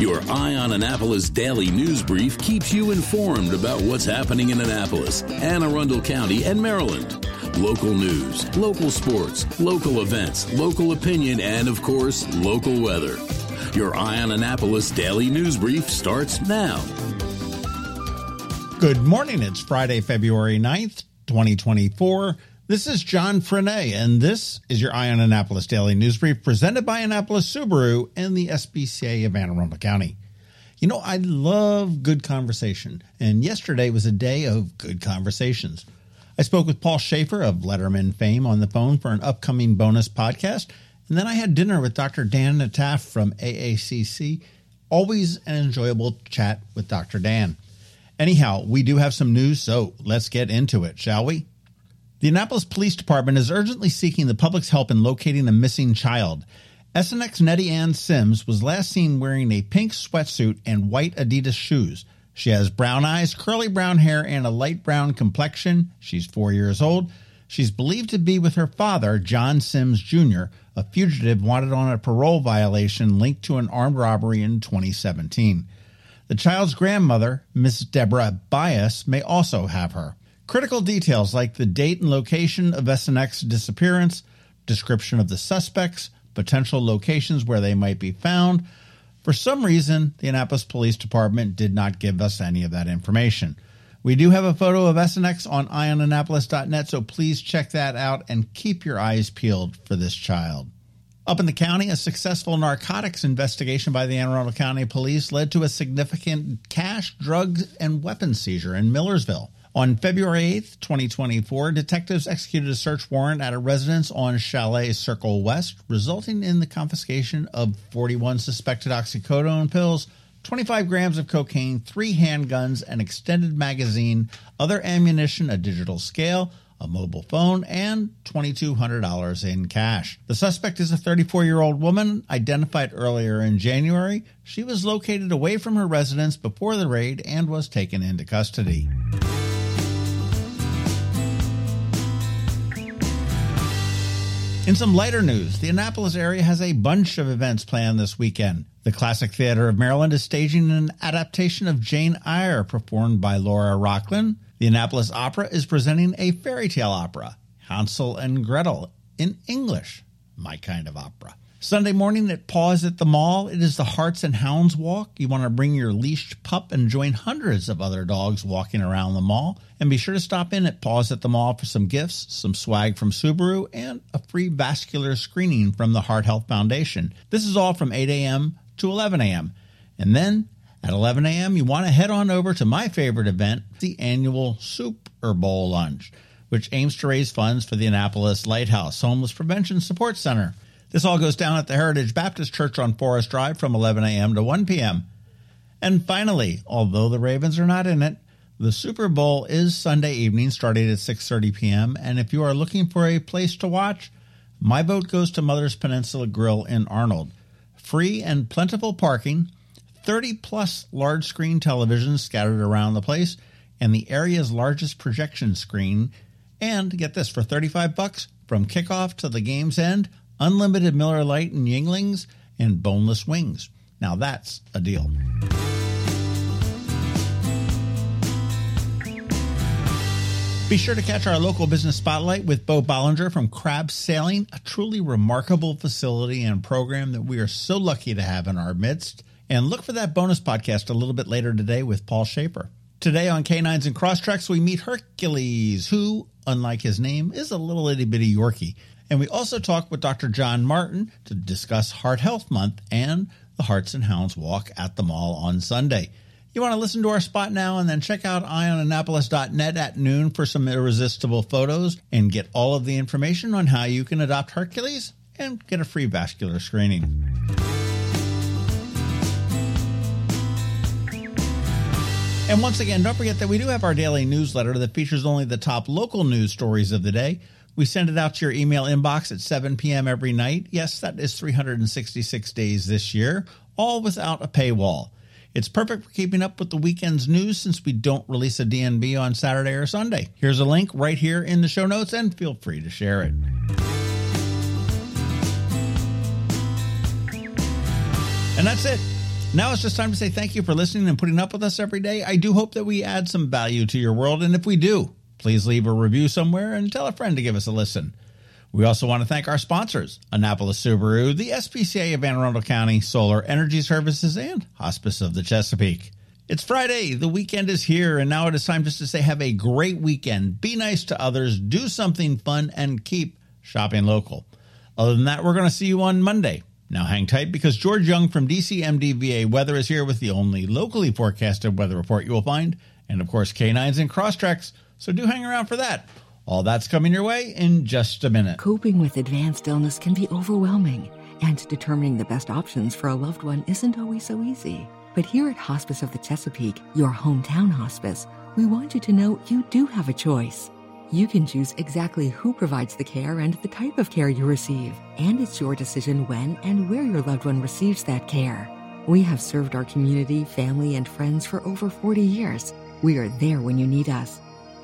Your Eye on Annapolis daily news brief keeps you informed about what's happening in Annapolis, Anne Arundel County, and Maryland. Local news, local sports, local events, local opinion, and of course, local weather. Your Eye on Annapolis daily news brief starts now. Good morning. It's Friday, February 9th, 2024. This is John Frenaye, and this is your Eye on Annapolis Daily News Brief presented by Annapolis Subaru and the SPCA of Anne Arundel County. You know, I love good conversation, and yesterday was a day of good conversations. I spoke with Paul Shaffer of Letterman fame on the phone for an upcoming bonus podcast, and then I had dinner with Dr. Dan Nataf from AACC. Always an enjoyable chat with Dr. Dan. Anyhow, we do have some news, so let's get into it, shall we? The Annapolis Police Department is urgently seeking the public's help in locating a missing child. SNX Nettie Ann Sims was last seen wearing a pink sweatsuit and white Adidas shoes. She has brown eyes, curly brown hair, and a light brown complexion. She's four years old. She's believed to be with her father, John Sims Jr., a fugitive wanted on a parole violation linked to an armed robbery in 2017. The child's grandmother, Miss Deborah Bias, may also have her. Critical details like the date and location of SNX's disappearance, description of the suspects, potential locations where they might be found. For some reason, the Annapolis Police Department did not give us any of that information. We do have a photo of SNX on eyeonannapolis.net, so please check that out and keep your eyes peeled for this child. Up in the county, a successful narcotics investigation by the Anne Arundel County Police led to a significant cash, drugs, and weapons seizure in Millersville. On February 8th, 2024, detectives executed a search warrant at a residence on Chalet Circle West, resulting in the confiscation of 41 suspected oxycodone pills, 25 grams of cocaine, three handguns, an extended magazine, other ammunition, a digital scale, a mobile phone, and $2,200 in cash. The suspect is a 34 year old woman identified earlier in January. She was located away from her residence before the raid and was taken into custody. In some lighter news, the Annapolis area has a bunch of events planned this weekend. The Classic Theater of Maryland is staging an adaptation of Jane Eyre performed by Laura Rockland. The Annapolis Opera is presenting a fairy tale opera, Hansel and Gretel, in English, my kind of opera. Sunday morning at Paws at the Mall, it is the Hearts and Hounds Walk. You want to bring your leashed pup and join hundreds of other dogs walking around the mall. And be sure to stop in at Paws at the Mall for some gifts, some swag from Subaru, and a free vascular screening from the Heart Health Foundation. This is all from 8 a.m. to 11 a.m. And then at 11 a.m., you want to head on over to my favorite event, the annual Souper Bowl Lunch, which aims to raise funds for the Annapolis Lighthouse Homeless Prevention Support Center. This all goes down at the Heritage Baptist Church on Forest Drive from 11 a.m. to 1 p.m. And finally, although the Ravens are not in it, the Super Bowl is Sunday evening starting at 6:30 p.m. and if you are looking for a place to watch, my vote goes to Mother's Peninsula Grill in Arnold. Free and plentiful parking, 30 plus large screen televisions scattered around the place, and the area's largest projection screen. And get this for 35 bucks from kickoff to the game's end, unlimited Miller Lite and Yuenglings, and boneless wings. Now that's a deal. Be sure to catch our local business spotlight with Bo Bollinger from Crab Sailing, a truly remarkable facility and program that we are so lucky to have in our midst. And look for that bonus podcast a little bit later today with Paul Shaffer. Today on Canines and Crosstreks, we meet Hercules, who, unlike his name, is a little itty bitty Yorkie. And we also talk with Dr. John Martin to discuss Heart Health Month and the Hearts and Hounds Walk at the Mall on Sunday. You want to listen to our spot now and then check out eyeonannapolis.net at noon for some irresistible photos and get all of the information on how you can adopt Hercules and get a free vascular screening. And once again, don't forget that we do have our daily newsletter that features only the top local news stories of the day. We send it out to your email inbox at 7 p.m. every night. Yes, that is 366 days this year, all without a paywall. It's perfect for keeping up with the weekend's news since we don't release a DNB on Saturday or Sunday. Here's a link right here in the show notes and feel free to share it. And that's it. Now it's just time to say thank you for listening and putting up with us every day. I do hope that we add some value to your world. And if we do, please leave a review somewhere and tell a friend to give us a listen. We also want to thank our sponsors, Annapolis Subaru, the SPCA of Anne Arundel County, Solar Energy Services, and Hospice of the Chesapeake. It's Friday. The weekend is here, and now it is time just to say have a great weekend. Be nice to others, do something fun, and keep shopping local. Other than that, we're going to see you on Monday. Now hang tight because George Young from DCMDVA Weather is here with the only locally forecasted weather report you will find, and of course Canines and Crosstreks, so do hang around for that. All that's coming your way in just a minute. Coping with advanced illness can be overwhelming, and determining the best options for a loved one isn't always so easy. But here at Hospice of the Chesapeake, your hometown hospice, we want you to know you do have a choice. You can choose exactly who provides the care and the type of care you receive, and it's your decision when and where your loved one receives that care. We have served our community, family, and friends for over 40 years. We are there when you need us.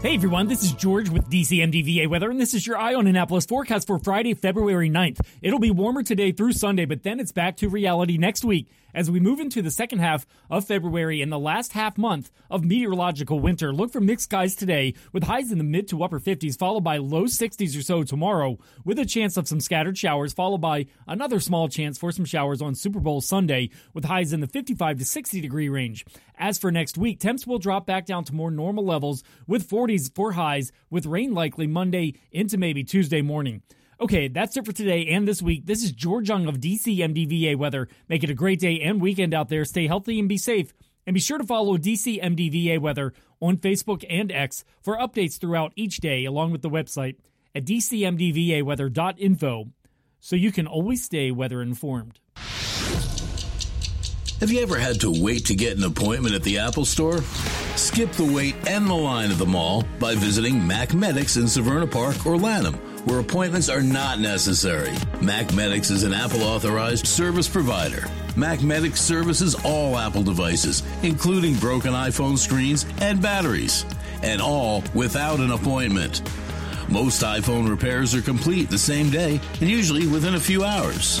Hey everyone, this is George with DCMDVA Weather, and this is your Eye on Annapolis forecast for Friday, February 9th. It'll be warmer today through Sunday, but then it's back to reality next week as we move into the second half of February and the last half month of meteorological winter. Look for mixed skies today with highs in the mid to upper 50s, followed by low 60s or so tomorrow, with a chance of some scattered showers, followed by another small chance for some showers on Super Bowl Sunday, with highs in the 55 to 60 degree range. As for next week, temps will drop back down to more normal levels with 40s for highs, with rain likely Monday into maybe Tuesday morning. Okay, that's it for today and this week. This is George Young of DCMDVA Weather. Make it a great day and weekend out there. Stay healthy and be safe. And be sure to follow DCMDVA Weather on Facebook and X for updates throughout each day, along with the website at dcmdvaweather.info so you can always stay weather informed. Have you ever had to wait to get an appointment at the Apple Store? Skip the wait and the line at the mall by visiting Mac Medics in Severna Park or Lanham, where appointments are not necessary. Mac Medics is an Apple authorized service provider. Mac Medics services all Apple devices, including broken iPhone screens and batteries, and all without an appointment. Most iPhone repairs are complete the same day and usually within a few hours.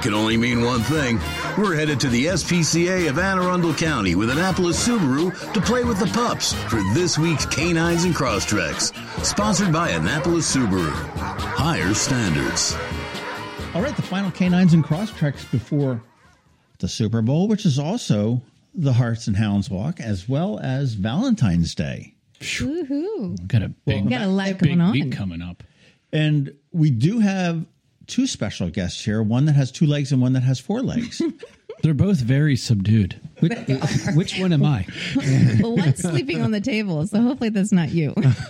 That can only mean one thing. We're headed to the SPCA of Anne Arundel County with Annapolis Subaru to play with the pups for this week's Canines and Crosstreks. Sponsored by Annapolis Subaru. Higher standards. All right, the final Canines and Crosstreks before the Super Bowl, which is also the Hearts and Hounds Walk, as well as Valentine's Day. Woohoo! Got a big, Got a lot big going on. week coming up. And we do have two special guests here one that has two legs and one that has four legs. They're both very subdued. Which, which one am I? well, one's sleeping on the table, so hopefully that's not you.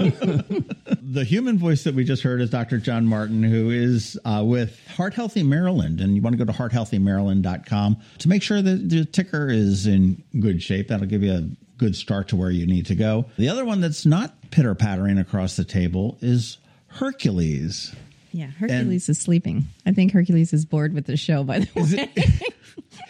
the human voice that we just heard is Dr. John Martin, who is uh, with Heart Healthy Maryland. And you want to go to hearthealthymaryland.com to make sure that the ticker is in good shape. That'll give you a good start to where you need to go. The other one that's not pitter pattering across the table is Hercules. Yeah, Hercules is sleeping. I think Hercules is bored with the show. By the way,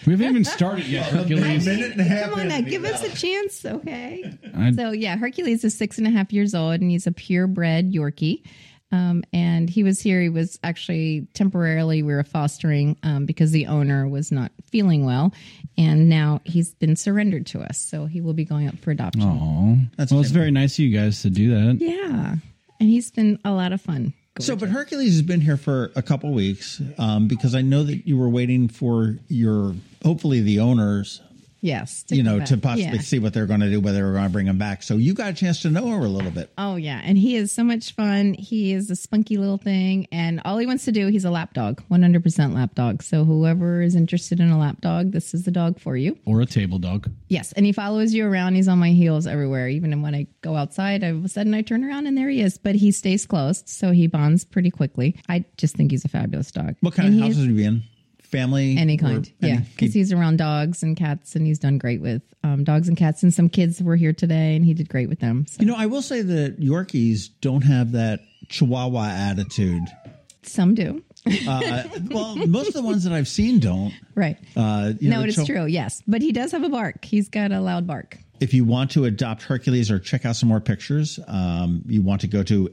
We haven't even started yet, Hercules. minute and a half. come on now, give us a chance, okay? I- So yeah, Hercules is six and a half years old, and he's a purebred Yorkie. Um, and he was here. He was actually temporarily we were fostering um, because the owner was not feeling well, and now he's been surrendered to us. So he will be going up for adoption. Aw. That's well, it's very nice of you guys to do that. Yeah, and he's been a lot of fun So, but Hercules has been here for a couple weeks um, because I know that you were waiting for your, hopefully, the owners, yes, you know, come to possibly Yeah. see what they're going to do, whether they're going to bring him back. So you got a chance to know her a little bit. Oh yeah, and he is so much fun. He is a spunky little thing, and all he wants to do, he's a lap dog, one hundred percent lap dog. So whoever is interested in a lap dog, this is the dog for you. Or a table dog. Yes, and he follows you around. He's on my heels everywhere. Even when I go outside, all of a sudden I turn around and there he is. But he stays close, so he bonds pretty quickly. I just think he's a fabulous dog. What kind And of he house is- is he in? Family? Any kind, any- yeah, because he's around dogs and cats, and he's done great with um, dogs and cats. And some kids were here today, and he did great with them. So You know, I will say that Yorkies don't have that Chihuahua attitude. some do, Uh, well, most of the ones that I've seen don't. right? Uh, you no, know, it is so true. Yes, but he does have a bark. He's got a loud bark. If you want to adopt Hercules or check out some more pictures, um, you want to go to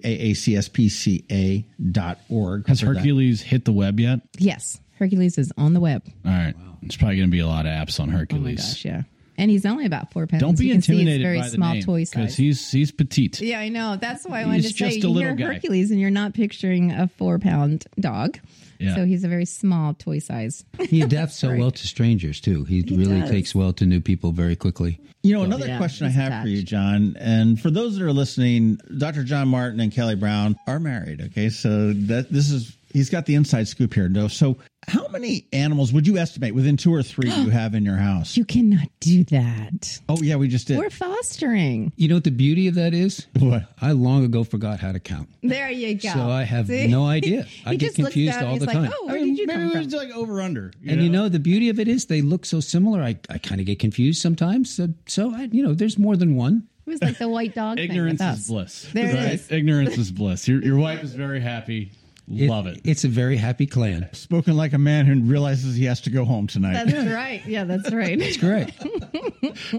aacspca.org. Has for that. Hercules hit the web yet? Yes, Hercules is on the web. All right. There's probably going to be a lot of apps on Oh my Hercules. gosh, yeah. And he's only about four pounds. Don't be you can see intimidated very by the small name toy because he's he's petite. Yeah, I know. That's why I wanted He's to say a you little hear guy. Hercules and you're not picturing a four pound dog. Yeah. So he's a very small toy size. He adapts so well to strangers too. He, really does. takes well to new people very quickly. You know, another Yeah, question I he's have for you. John, and for those that are listening, Dr. John Martin and Kelly Brown are married. Okay, so that this is he's got the inside scoop here. No, so how many animals would you estimate within two or three you have in your house? You cannot do that. Oh yeah, we just did. We're fostering. You know what the beauty of that is? What? I long ago forgot how to count. There you go. So I have See? no idea. I get confused all the like, time. Oh, where did you Maybe come from? like over under. and you know the beauty of it is they look so similar. I, I kind of get confused sometimes. So, so I, you know, there's more than one. It was like the white dog ignorance thing with is bliss. There right? is. Ignorance is bliss. Your your wife is very happy. Love it. It's a very happy clan. Spoken like a man who realizes he has to go home tonight. That's right. Yeah, that's right. That's great.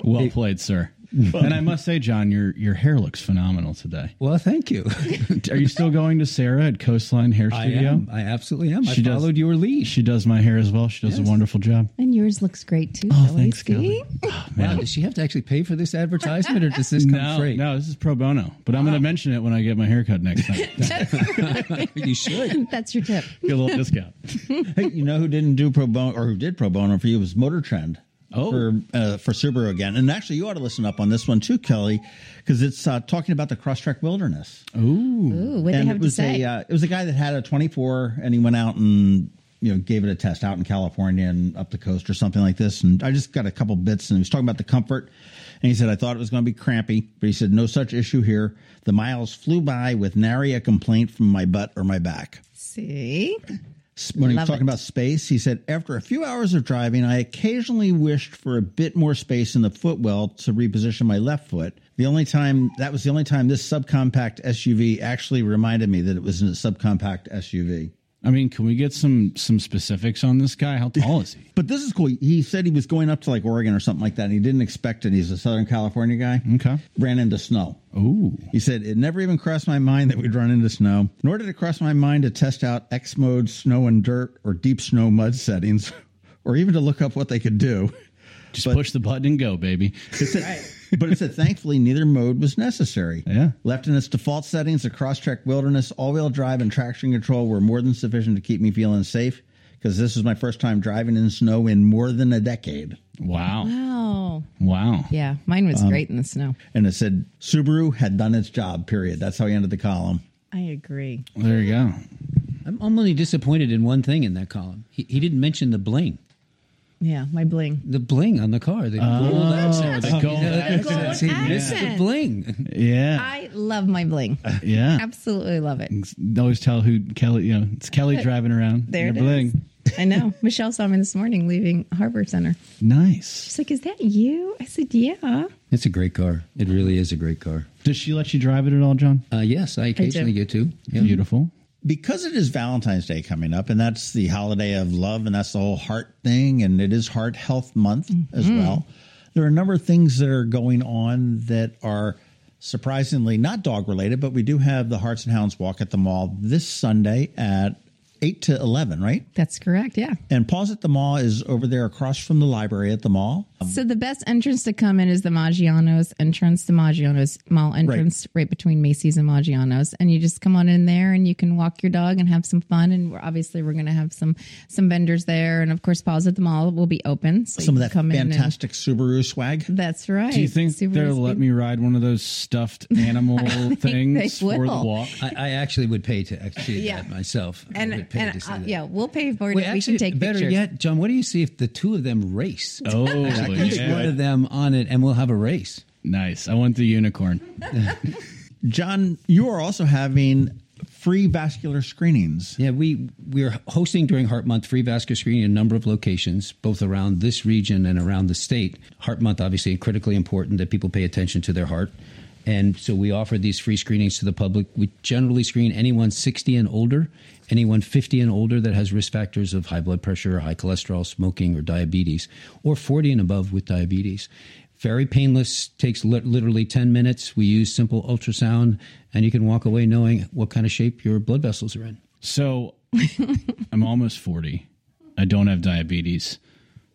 Well played, sir. and I must say, John, your your hair looks phenomenal today. Well, thank you. Are you still going to Sarah at Coastline Hair I Studio? am. I absolutely am. She I does- followed your lead. She does my hair as well. She does a wonderful job. And yours looks great too. Oh, Kelly. thanks, See? Kelly. Wow, does she have to actually pay for this advertisement, or does this come No, free? no, this is pro bono. But I'm going to mention it when I get my haircut next time. you should. That's your tip. get a little discount. Hey, you know who didn't do pro bono or who did pro bono for you was Motor Trend. Oh. for uh, for Subaru again, and actually you ought to listen up on this one too, Kelly, because it's uh, talking about the Crosstrek Wilderness. Ooh. Ooh, what they and have it to was say? a uh, it was a guy that had a 24, and he went out and you know gave it a test out in California and up the coast or something like this. And I just got a couple bits, and he was talking about the comfort. And he said, I thought it was going to be crampy, but he said, no such issue here. The miles flew by with nary a complaint from my butt or my back. See? When he was talking it. about space, he said, After a few hours of driving, I occasionally wished for a bit more space in the footwell to reposition my left foot. The only time, that was the only time this subcompact SUV actually reminded me that it was a subcompact SUV. I mean, can we get some some specifics on this guy? How tall is he? But this is cool. He said he was going up to like Oregon or something like that, and he didn't expect it. He's a Southern California guy. Okay. Ran into snow. Ooh. He said, It never even crossed my mind that we'd run into snow, nor did it cross my mind to test out X mode snow and dirt or deep snow mud settings, or even to look up what they could do. Just push the button and go, baby. Said, but it said, thankfully, neither mode was necessary. Yeah. Left in its default settings, the Crosstrek Wilderness, all wheel drive, and traction control were more than sufficient to keep me feeling safe because this was my first time driving in snow in more than a decade. Wow. Wow. Wow. yeah. Mine was Um, great in the snow. And it said, Subaru had done its job, period. That's how he ended the column. I agree. There you go. I'm, I'm only disappointed in one thing in that column. He, he didn't mention the bling. Yeah, my bling. The bling on the car. The gold accents. the gold You know, accents. He missed the bling. Yeah. I love my bling. Yeah. Absolutely love it. Always tell who Kelly, you know, it's Kelly driving around. There Your it is. bling. I know. Michelle saw me this morning leaving Harbor Center. Nice. She's like, "Is that you?" I said, "Yeah." It's a great car. It really is a great car. Does she let you drive it at all, John? Uh, yes, I occasionally get to. Yeah. Beautiful. Because it is Valentine's Day coming up, and that's the holiday of love, and that's the whole heart thing, and it is Heart Health Month as mm-hmm. well. There are a number of things that are going on that are surprisingly not dog related, but we do have the Hearts and Hounds walk at the mall this Sunday at 8 to 11, right? That's correct. Yeah. And Paws at the Mall is over there across from the library at the mall. So the best entrance to come in is the Maggiano's entrance, the Maggiano's mall entrance, right, between Macy's and Maggiano's, and you just come on in there and you can walk your dog and have some fun. And we're, obviously we're going to have some some vendors there, and of course, Paws at the Mall will be open. So Some of that can come in fantastic Subaru swag. That's right. Do you think Super they'll speed. let me ride one of those stuffed animal things for the walk? I, I actually would pay to actually Yeah. that myself. I And, would pay and to see uh, that. yeah, we'll pay for it. Wait, if actually, we can take better pictures. yet, John. What do you see if the two of them race? Oh, Each yeah. one of them on it, and we'll have a race. nice. I want the unicorn. John, you are also having free vascular screenings. Yeah, we we're hosting during Heart Month free vascular screening in a number of locations, both around this region and around the state. Heart Month, obviously, critically important that people pay attention to their heart. And so we offer these free screenings to the public. We generally screen anyone 60 and older, anyone 50 and older that has risk factors of high blood pressure, high cholesterol, smoking, or diabetes, or 40 and above with diabetes. Very painless, takes li- literally 10 minutes. We use simple ultrasound, and you can walk away knowing what kind of shape your blood vessels are in. So I'm almost 40. I don't have diabetes,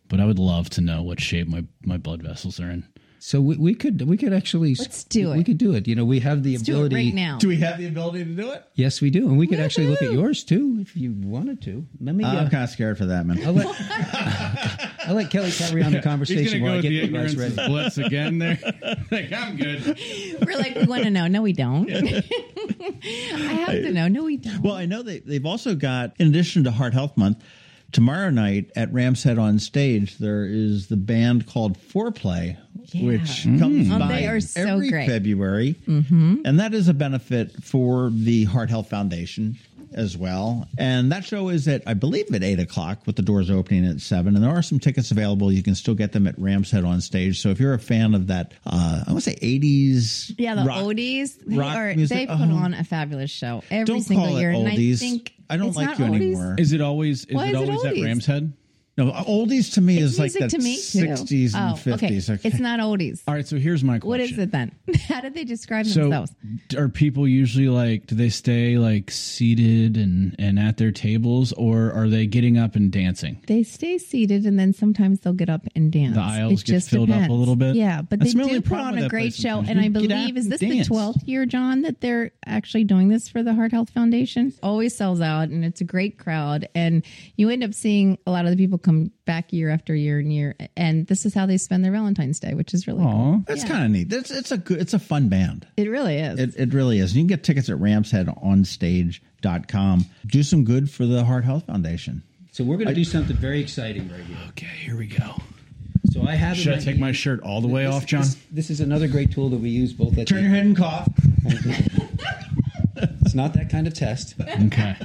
but I would love to know what shape my, my blood vessels are in. So we, we could we could actually Let's do it. We could do it. You know, we have the Let's do it ability right now. Do we have the ability to do it? Yes, we do, and we could actually look at yours too if you wanted to. Let me. I'm Uh, kind of scared for that, man. I'll let I'll let Kelly carry on the He's conversation going while to I get the the device ignorance ready. blitz again there. like, I'm good. We're like, we want to know. No, we don't. I have to know. No, we don't. Well, I know they, they've also got, in addition to Heart Health Month, tomorrow night at Ram's Head on stage, there is the band called Foreplay, Yeah. which comes Oh, by they are so every great. February. Mm-hmm. And that is a benefit for the Heart Health Foundation as well. And that show is at, I believe, at 8 o'clock with the doors opening at 7. And there are some tickets available. You can still get them at Ram's Head on stage. So if you're a fan of that, uh, I want to say 80s. Yeah, the rock- oldies. They rock are. music. They put Oh. on a fabulous show every Don't single call it year. And I think I don't it's like you oldies. anymore. Is it always is Why it is it always at oldies? Ram's Head? No, oldies to me It's is like that to me too. 60s and oh, 50s. Okay. It's not oldies. All right, so here's my question. What is it then? How did they describe So themselves? are people usually like do they stay like seated and and at their tables or are they getting up and dancing? They stay seated and then sometimes they'll get up and dance. The aisles it get just filled up a little bit? Yeah, but That's they my do put on a great show. And I You get up believe, is this dance. the 12th year, John, that they're actually doing this for the Heart Health Foundation? Always sells out and it's a great crowd. And you end up seeing a lot of the people come back year after year and year. And this is how they spend their Valentine's Day, which is really cool. Aw. That's kind of neat. It's, it's a good, it's a fun band. It really is. It, it really is. You can get tickets at ramsheadonstage.com. Do some good for the Heart Health Foundation. So we're going to do something very exciting right here. Okay, here we go. So I have. Should I take my shirt all the way This- off, John? This, this is another great tool that we use both at. Turn your head and cough. It's not that kind of test. Okay.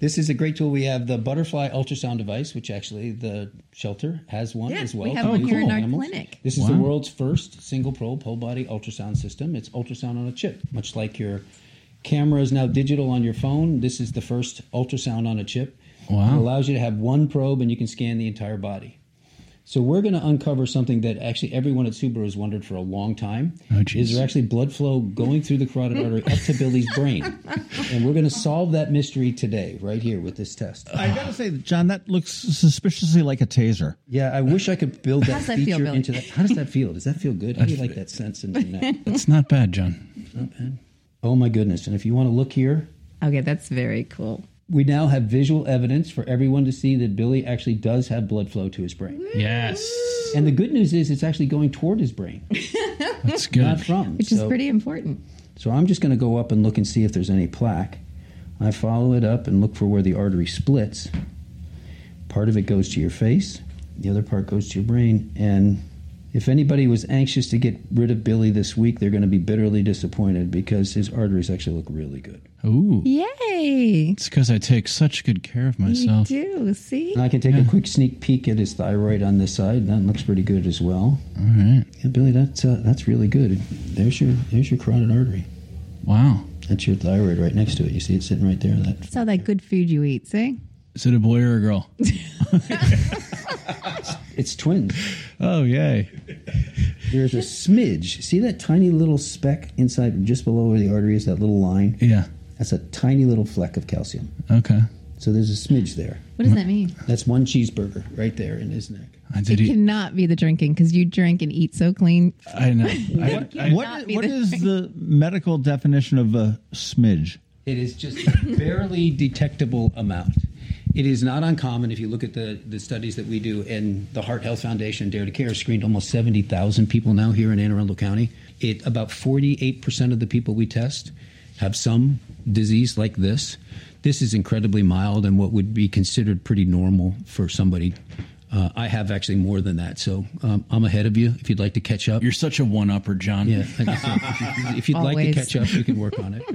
This is a great tool. We have the butterfly ultrasound device, which actually the shelter has one Yeah, as well. we have to one use here in our animals. clinic. This is the world's first single probe whole body ultrasound system. It's ultrasound on a chip, much like your camera is now digital on your phone. This is the first ultrasound on a chip. Wow. It allows you to have one probe and you can scan the entire body. So we're going to uncover something that actually everyone at Subaru has wondered for a long time. Oh, is there actually blood flow going through the carotid artery up to Billy's brain? And we're going to solve that mystery today, right here with this test. I got to say, John, that looks suspiciously like a taser. Yeah, I wish I could build that How's that feel, feature into that. How does that feel? Does that feel good? How do you like that sense in your neck? It's not bad, John. Not bad. Oh my goodness! And if you want to look here, okay, that's very cool. We now have visual evidence for everyone to see that Billy actually does have blood flow to his brain. Yes. And the good news is it's actually going toward his brain, That's good. not from. Which is So- pretty important. So I'm just going to go up and look and see if there's any plaque. I follow it up and look for where the artery splits. Part of it goes to your face, the other part goes to your brain. And if anybody was anxious to get rid of Billy this week, they're going to be bitterly disappointed because his arteries actually look really good. Ooh. Yay! It's because I take such good care of myself. You myself. do. See? And I can take a quick sneak peek at his thyroid on this side. That looks pretty good as well. All right. Yeah, Billy, that's uh, that's really good. There's your there's your carotid artery. Wow. That's your thyroid right next to it. You see it sitting right there. That That's all that good food you eat, see? Is it a boy or a girl? it's twins. oh, yay. There's a smidge. See that tiny little speck inside, just below where the artery is, that little line? Yeah. That's a tiny little fleck of calcium. Okay. So there's a smidge there. What does that mean? That's one cheeseburger right there in his neck. I did It eat. cannot be the drinking because you drink and eat so clean. I know. I, I, What, not be what the- is the medical definition of a smidge? It is just a barely detectable amount. It is not uncommon if you look at the, the studies that we do, and the Heart Health Foundation, Dare to Care, screened almost 70,000 people now here in Anne Arundel County. It About 48% of the people we test have some disease like this. This is incredibly mild and what would be considered pretty normal for somebody. Uh, I have actually more than that, so um, I'm ahead of you. If you'd like to catch up, you're such a one upper, John. yeah, like said, if, you, if you'd like to catch up, you can work on it.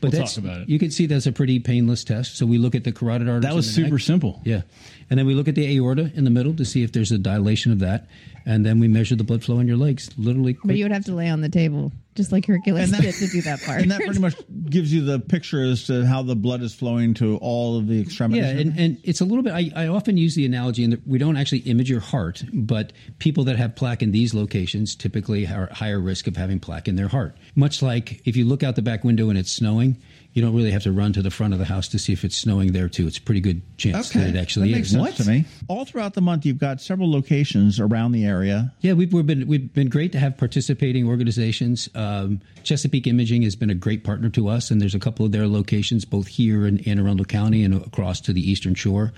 But We'll that's, talk about it. You can see that's a pretty painless test. So we look at the carotid artery. That was super neck. simple. Yeah, and then we look at the aorta in the middle to see if there's a dilation of that, and then we measure the blood flow in your legs. Literally, But you would have to lay on the table, just like Hercules And that- did to do that part. And that pretty much gives you the picture as to how the blood is flowing to all of the extremities. Yeah, and, and it's a little bit. I, I often use the analogy, and we don't actually image your heart, but people that have plaque in these locations typically are at higher risk of having plaque in their heart. Much like if you look out the back window and it's snowing, you don't really have to run to the front of the house to see if it's snowing there too. It's a pretty good chance that it actually that makes is. sense to me. All throughout the month, you've got several locations around the area. Yeah, we've, we've been we've been great to have participating organizations. Um, Chesapeake Imaging has been a great partner to us, and there's a couple of their locations both here in Anne Arundel County and across to the Eastern Shore.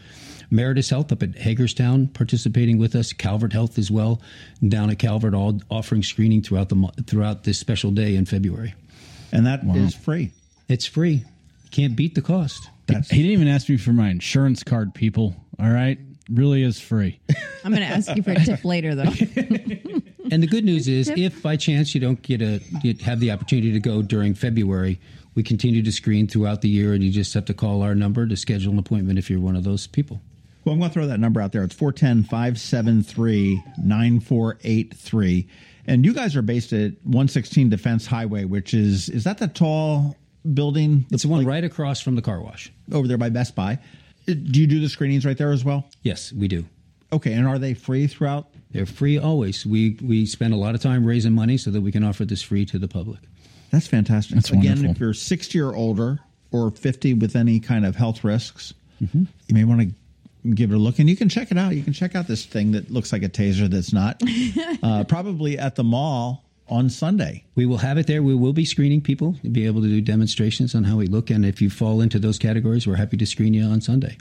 Meritus Health up at Hagerstown participating with us. Calvert Health as well down at Calvert, all offering screening throughout the throughout this special day in February. And that is free. It's free. Can't beat the cost. That's He didn't even ask me for my insurance card, people. All right. Really is free. I'm going to ask you for a tip later, though. And the good news is, if by chance you don't get a you have the opportunity to go during February, we continue to screen throughout the year, and you just have to call our number to schedule an appointment if you're one of those people. Well, I'm going to throw that number out there. It's 410 573 9483. And you guys are based at 116 Defense Highway, which is, is that the tall building? It's the one right across from the car wash. over there by Best Buy. Uh, Do you do the screenings right there as well? Yes, we do. Okay. And are they free throughout? They're free always. We we spend a lot of time raising money so that we can offer this free to the public. That's fantastic. That's Again, wonderful. if you're 60 or older or 50 with any kind of health risks, Mm-hmm. you may want to give it a look. And you can check it out. You can check out this thing that looks like a taser that's not. uh, probably at the mall on Sunday. We will have it there. We will be screening people to be able to do demonstrations on how we look. And if you fall into those categories, we're happy to screen you on Sunday.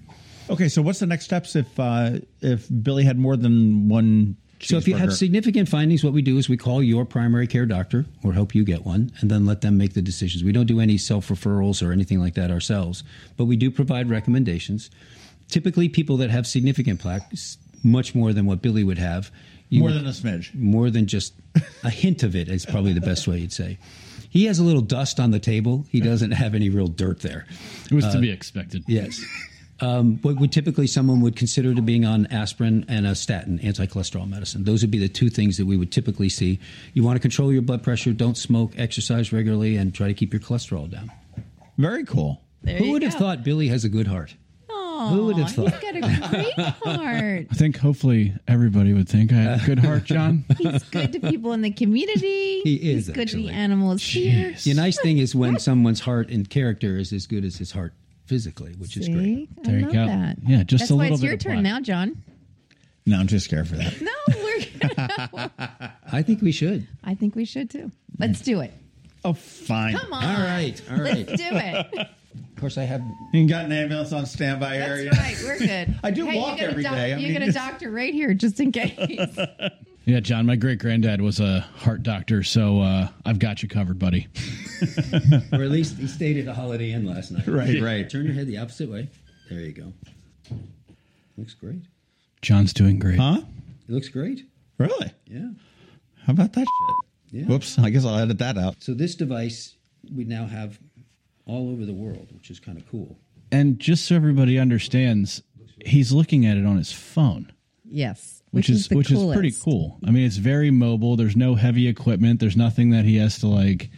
Okay, so what's the next steps if uh, if Billy had more than one? So if you have significant findings, what we do is we call your primary care doctor or help you get one and then let them make the decisions. We don't do any self referrals or anything like that ourselves, but we do provide recommendations. Typically, people that have significant plaque, s- much more than what Billy would have. You more would- than a smidge. more than just a hint of it is probably the best way you'd say. He has a little dust on the table. He doesn't have any real dirt there. It was to be expected. Yes. Um, what would typically someone would consider to being on aspirin and a statin, anti-cholesterol medicine. Those would be the two things that we would typically see. You want to control your blood pressure, don't smoke, exercise regularly, and try to keep your cholesterol down. Very cool. There Who you would have thought Billy has a good heart? Aw, Who would have He's thought? got a great heart. I think hopefully everybody would think I had a good heart, John. He's good to people in the community. He is, He's good to the actually. animals here. The nice thing is when someone's heart and character is as good as his heart physically, which is great. See? I There you love go. That. Yeah, just That's a why little it's bit your turn now, John. No, I'm too scared for that. No, we're. I think we should. I think we should too. Let's do it. Oh, fine. Come on. All right, all right. Let's do it. Of course, I have You got an ambulance on standby area. That's right. We're good. I do hey, walk you got a every doc- day. I you mean, got a doctor right here just in case. Yeah, John, my great granddad was a heart doctor, so uh, I've got you covered, buddy. or at least he stayed at a Holiday Inn last night. Right, right. Turn your head the opposite way. There you go. Looks great. John's doing great. Huh? It looks great. Really? Yeah. How about that shit? Yeah. Whoops. I guess I'll edit that out. So this device we now have all over the world, which is kind of cool. And just so everybody understands, he's looking at it on his phone, yes. which, is, the which is pretty cool. I mean, it's very mobile. There's no heavy equipment. There's nothing that he has to like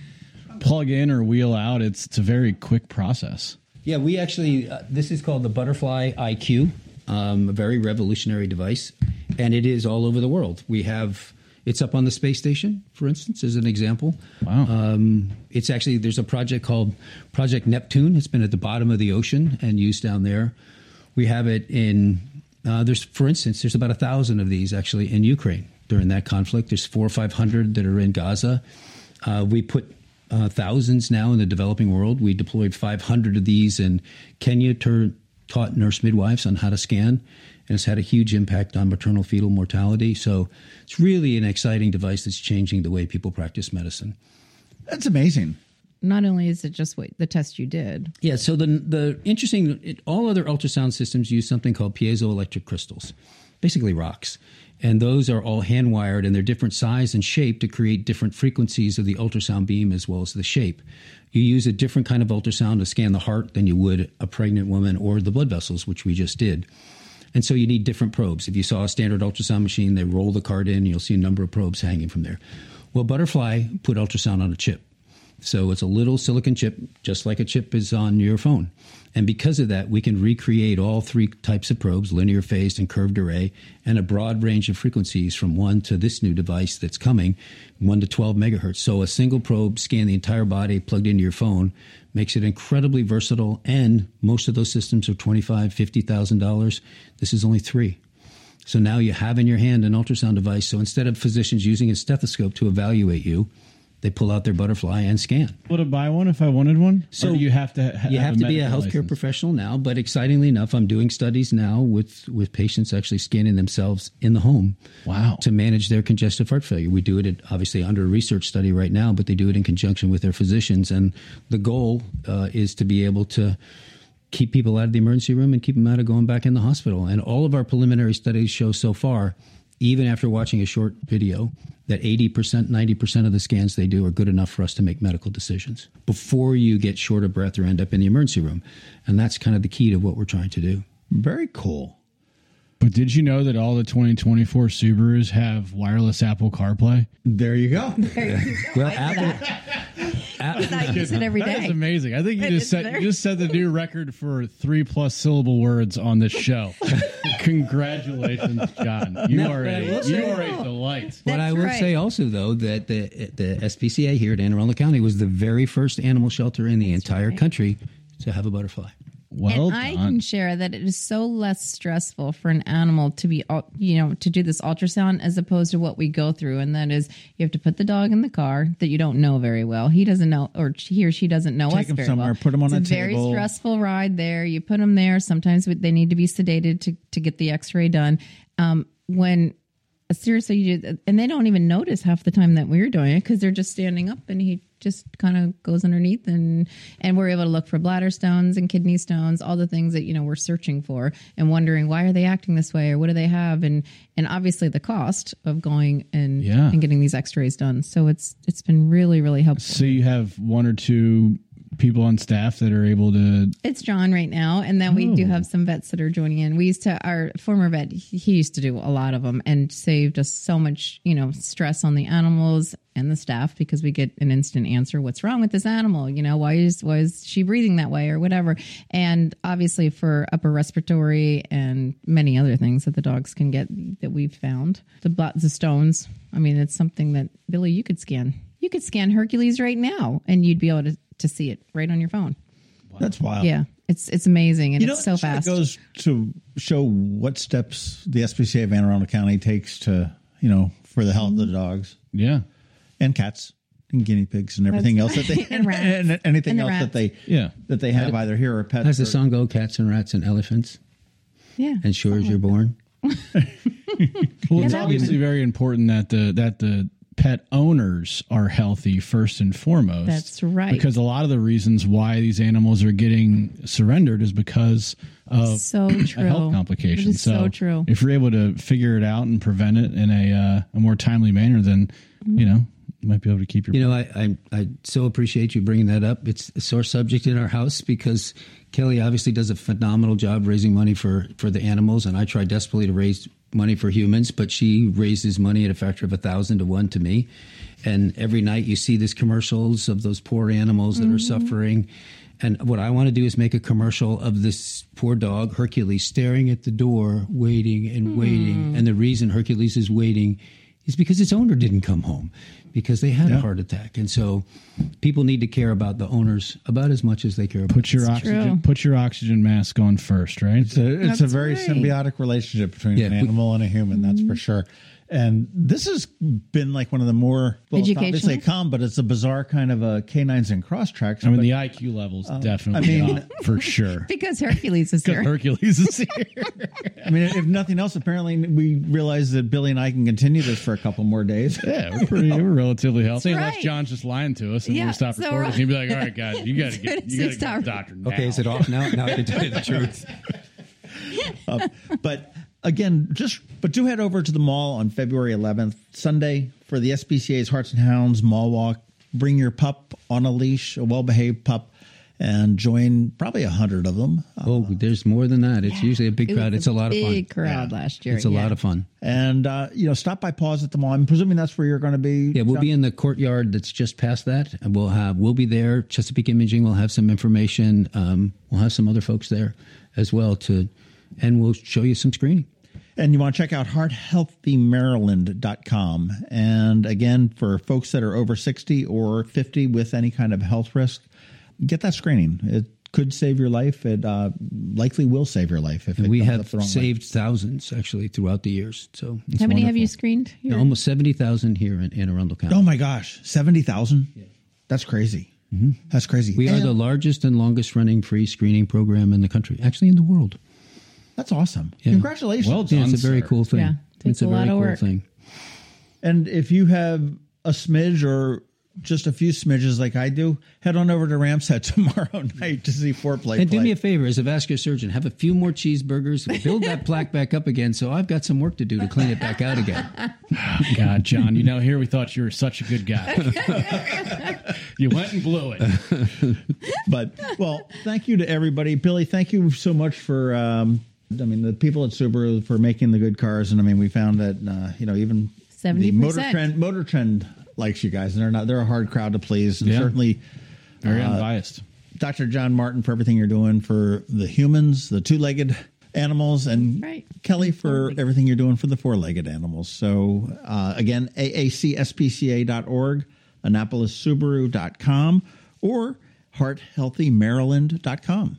plug in or wheel out. It's it's a very quick process. Yeah, we actually uh, this is called the Butterfly IQ, um, a very revolutionary device, and it is all over the world. We have It's up on the space station, for instance, as an example. Wow. Um, it's actually there's a project called Project Neptune. It's been at the bottom of the ocean and used down there. We have it in uh, there's, for instance, there's about a thousand of these actually in Ukraine during that conflict. There's four or five hundred that are in Gaza. Uh, we put uh, thousands now in the developing world. We deployed 500 of these in Kenya, tur- taught nurse midwives on how to scan, and it's had a huge impact on maternal fetal mortality. So it's really an exciting device that's changing the way people practice medicine. That's amazing. Not only is it just what the test you did, Yeah. So the the interesting, it, all other ultrasound systems use something called piezoelectric crystals, basically rocks, and those are all hand wired and they're different size and shape to create different frequencies of the ultrasound beam as well as the shape. You use a different kind of ultrasound to scan the heart than you would a pregnant woman or the blood vessels, which we just did. And so you need different probes. If you saw a standard ultrasound machine, they roll the card in, you'll see a number of probes hanging from there. Well, Butterfly put ultrasound on a chip. So it's a little silicon chip, just like a chip is on your phone. And because of that, we can recreate all three types of probes linear phased and curved array, and a broad range of frequencies from 1 to this new device that's coming, 1 to 12 megahertz. So a single probe scan the entire body plugged into your phone makes it incredibly versatile. And most of those systems are $25,000, $50,000. This is only three. So now you have in your hand an ultrasound device. So instead of physicians using a stethoscope to evaluate you, they pull out their butterfly and scan. Would I buy one if I wanted one? So you have to. Ha- you have, to be a healthcare license? professional now, but excitingly enough, I'm doing studies now with with patients actually scanning themselves in the home. Wow. To manage their congestive heart failure, we do it at, obviously under a research study right now, but they do it in conjunction with their physicians, and the goal uh, is to be able to keep people out of the emergency room and keep them out of going back in the hospital. And all of our preliminary studies show so far, even after watching a short video, that 80%, 90% of the scans they do are good enough for us to make medical decisions before you get short of breath or end up in the emergency room. And that's kind of the key to what we're trying to do. Very cool. But did you know that all the 2024 Subarus have wireless Apple CarPlay? There you go. Well, Apple, I use it every That is amazing. I think you It just set very- you just set the new record for three plus syllable words on this show. Congratulations, John. You Now, are but I a will you say- are a delight. What I will right. say also, though, that the the SPCA here at Anne Arundel County was the very first animal shelter in the entire country to have a butterfly. Well and I done. can share that it is so less stressful for an animal to be, you know, to do this ultrasound as opposed to what we go through. And that is, you have to put the dog in the car that you don't know very well. He doesn't know, or he or she doesn't know Take us him very somewhere, well. put him on it's a very table. stressful ride there. You put them there. Sometimes they need to be sedated to to get the X ray done. Um, when seriously, you, and they don't even notice half the time that we're doing it because they're just standing up and he just kind of goes underneath and and we're able to look for bladder stones and kidney stones all the things that you know we're searching for and wondering why are they acting this way or what do they have? And and obviously the cost of going and Yeah. and getting these x-rays done. So it's it's been really really helpful. So you have one or two people on staff that are able to It's John right now, and then we do oh. have some vets that are joining in. We used to our former vet; he used to do a lot of them and saved us so much, you know, stress on the animals and the staff because we get an instant answer: "What's wrong with this animal? You know, why is why is she breathing that way or whatever?" And obviously for upper respiratory and many other things that the dogs can get that we've found the the stones. I mean, it's something that Billy, you could scan. You could scan Hercules right now, and you'd be able to, to see it right on your phone. That's wild. Yeah, it's it's amazing and You know, it's so fast. It goes to show what steps the SPCA of Anne Arundel County takes to, you know, for the health of the mm-hmm. dogs yeah. and cats and guinea pigs and everything else that they And rats. and anything And the else that they Yeah. that they have either here or pets. How's the song go? Cats and rats and elephants, yeah, and sure as you're born. Well, it's obviously very important that the that the pet owners are healthy first and foremost. That's right. Because a lot of the reasons why these animals are getting surrendered is because of so a true. health complication. It is so, true. If you're able to figure it out and prevent it in a uh, a more timely manner, then you know you might be able to keep your. You know, I, I I so appreciate you bringing that up. It's a sore subject in our house because Kelly obviously does a phenomenal job raising money for for the animals, and I try desperately to raise money for humans, but she raises money at a factor of a thousand to one to me. And every night you see these commercials of those poor animals that are mm-hmm. suffering. And what I want to do is make a commercial of this poor dog, Hercules, staring at the door, waiting and waiting. Mm. And the reason Hercules is waiting is because its owner didn't come home because they had Yeah. a heart attack. And so people need to care about the owners about as much as they care about Put your oxygen true. put your oxygen mask on first, right? It's a it's a very right. symbiotic relationship between Yeah, an we- animal and a human. That's for mm-hmm. sure. And this has been like one of the more well, it's obviously Educational? calm, but it's a bizarre kind of a canines and Crosstreks. I mean, but- the IQ levels um, definitely I mean- up for sure. Because Hercules is here. Hercules is here. I mean, if nothing else, apparently we realize that Billy and I can continue this for a couple more days. Yeah, we're pretty, we're relatively healthy. Unless right. John's just lying to us and Yeah, we stop so recording. right. He'd be like, "All right, guys, you got to get, you got to Stop. get the doctor now." Okay, is it off now? Now I can tell you the truth. but again, just but do head over to the mall on February 11th, Sunday, for the SPCA's Hearts and Hounds Mall Walk. Bring your pup on a leash, a well-behaved pup, and join probably a hundred of them. Oh, there's more than that. It's usually a big It crowd. was It's a lot of fun. Big crowd last year. It's a yeah. lot of fun. And uh, you know, stop by Paws at the mall. I'm presuming that's where you're going to be. Yeah, we'll John? be in the courtyard that's just past that, and we'll have we'll be there. Chesapeake Imaging will have some information. Um, we'll have some other folks there as well to, and we'll show you some screening. And you want to check out hearthealthymaryland.com. And again, for folks that are over 60 or 50 with any kind of health risk, get that screening. It could save your life. It uh, likely will save your life if And it we have up the wrong way. saved thousands actually throughout the years. So How many have you wonderful. screened? Yeah, almost seventy thousand here in Anne Arundel County. Oh my gosh, 70,000? That's crazy. That's crazy. Mm-hmm. we are the largest and longest running free screening program in the country, actually in the world. That's awesome. Yeah. Congratulations. Well Yeah, done, it's a very sir. cool thing. Yeah, it's takes a, a lot very of cool work. thing. And if you have a smidge or just a few smidges like I do, head on over to Ramshead tomorrow night to see foreplay. And do me a favor, as a vascular surgeon, have a few more cheeseburgers, build that plaque back up again. So I've got some work to do to clean it back out again. God, John, you know, here we thought you were such a good guy. you went and blew it. but well, thank you to everybody. Billy, thank you so much for. Um, I mean, the people at Subaru for making the good cars, and I mean, we found that uh, you know even 70%. Motor Trend, Motor Trend likes you guys, and they're not they're a hard crowd to please, and Yeah. certainly Very Uh, unbiased. Dr. John Martin for everything you're doing for the humans, the two-legged animals, and Right. Kelly for everything you're doing for the four-legged animals. So uh, again, aacspca.org, AnnapolisSubaru.com, or HeartHealthyMaryland.com.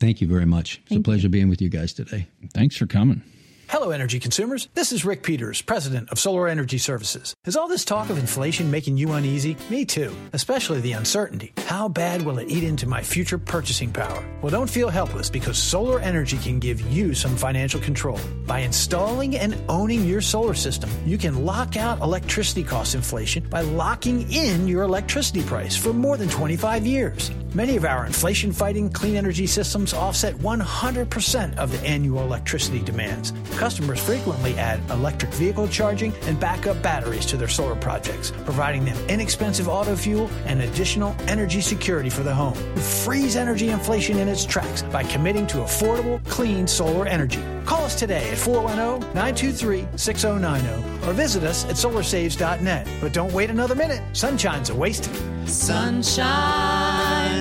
Thank you very much. It's a pleasure being with you guys today. Thanks for coming. Hello, energy consumers. This is Rick Peters, president of Solar Energy Services. Is all this talk of inflation making you uneasy? Me too, especially the uncertainty. How bad will it eat into my future purchasing power? Well, don't feel helpless because solar energy can give you some financial control. By installing and owning your solar system, you can lock out electricity cost inflation by locking in your electricity price for more than 25 years. Many of our inflation fighting clean energy systems offset 100% of the annual electricity demands. Customers frequently add electric vehicle charging and backup batteries to their solar projects, providing them inexpensive auto fuel and additional energy security for the home. Freeze energy inflation in its tracks by committing to affordable, clean solar energy. Call us today at 410 923 6090 or visit us at solarsaves.net. But don't wait another minute. Sunshine's a waste. Sunshine,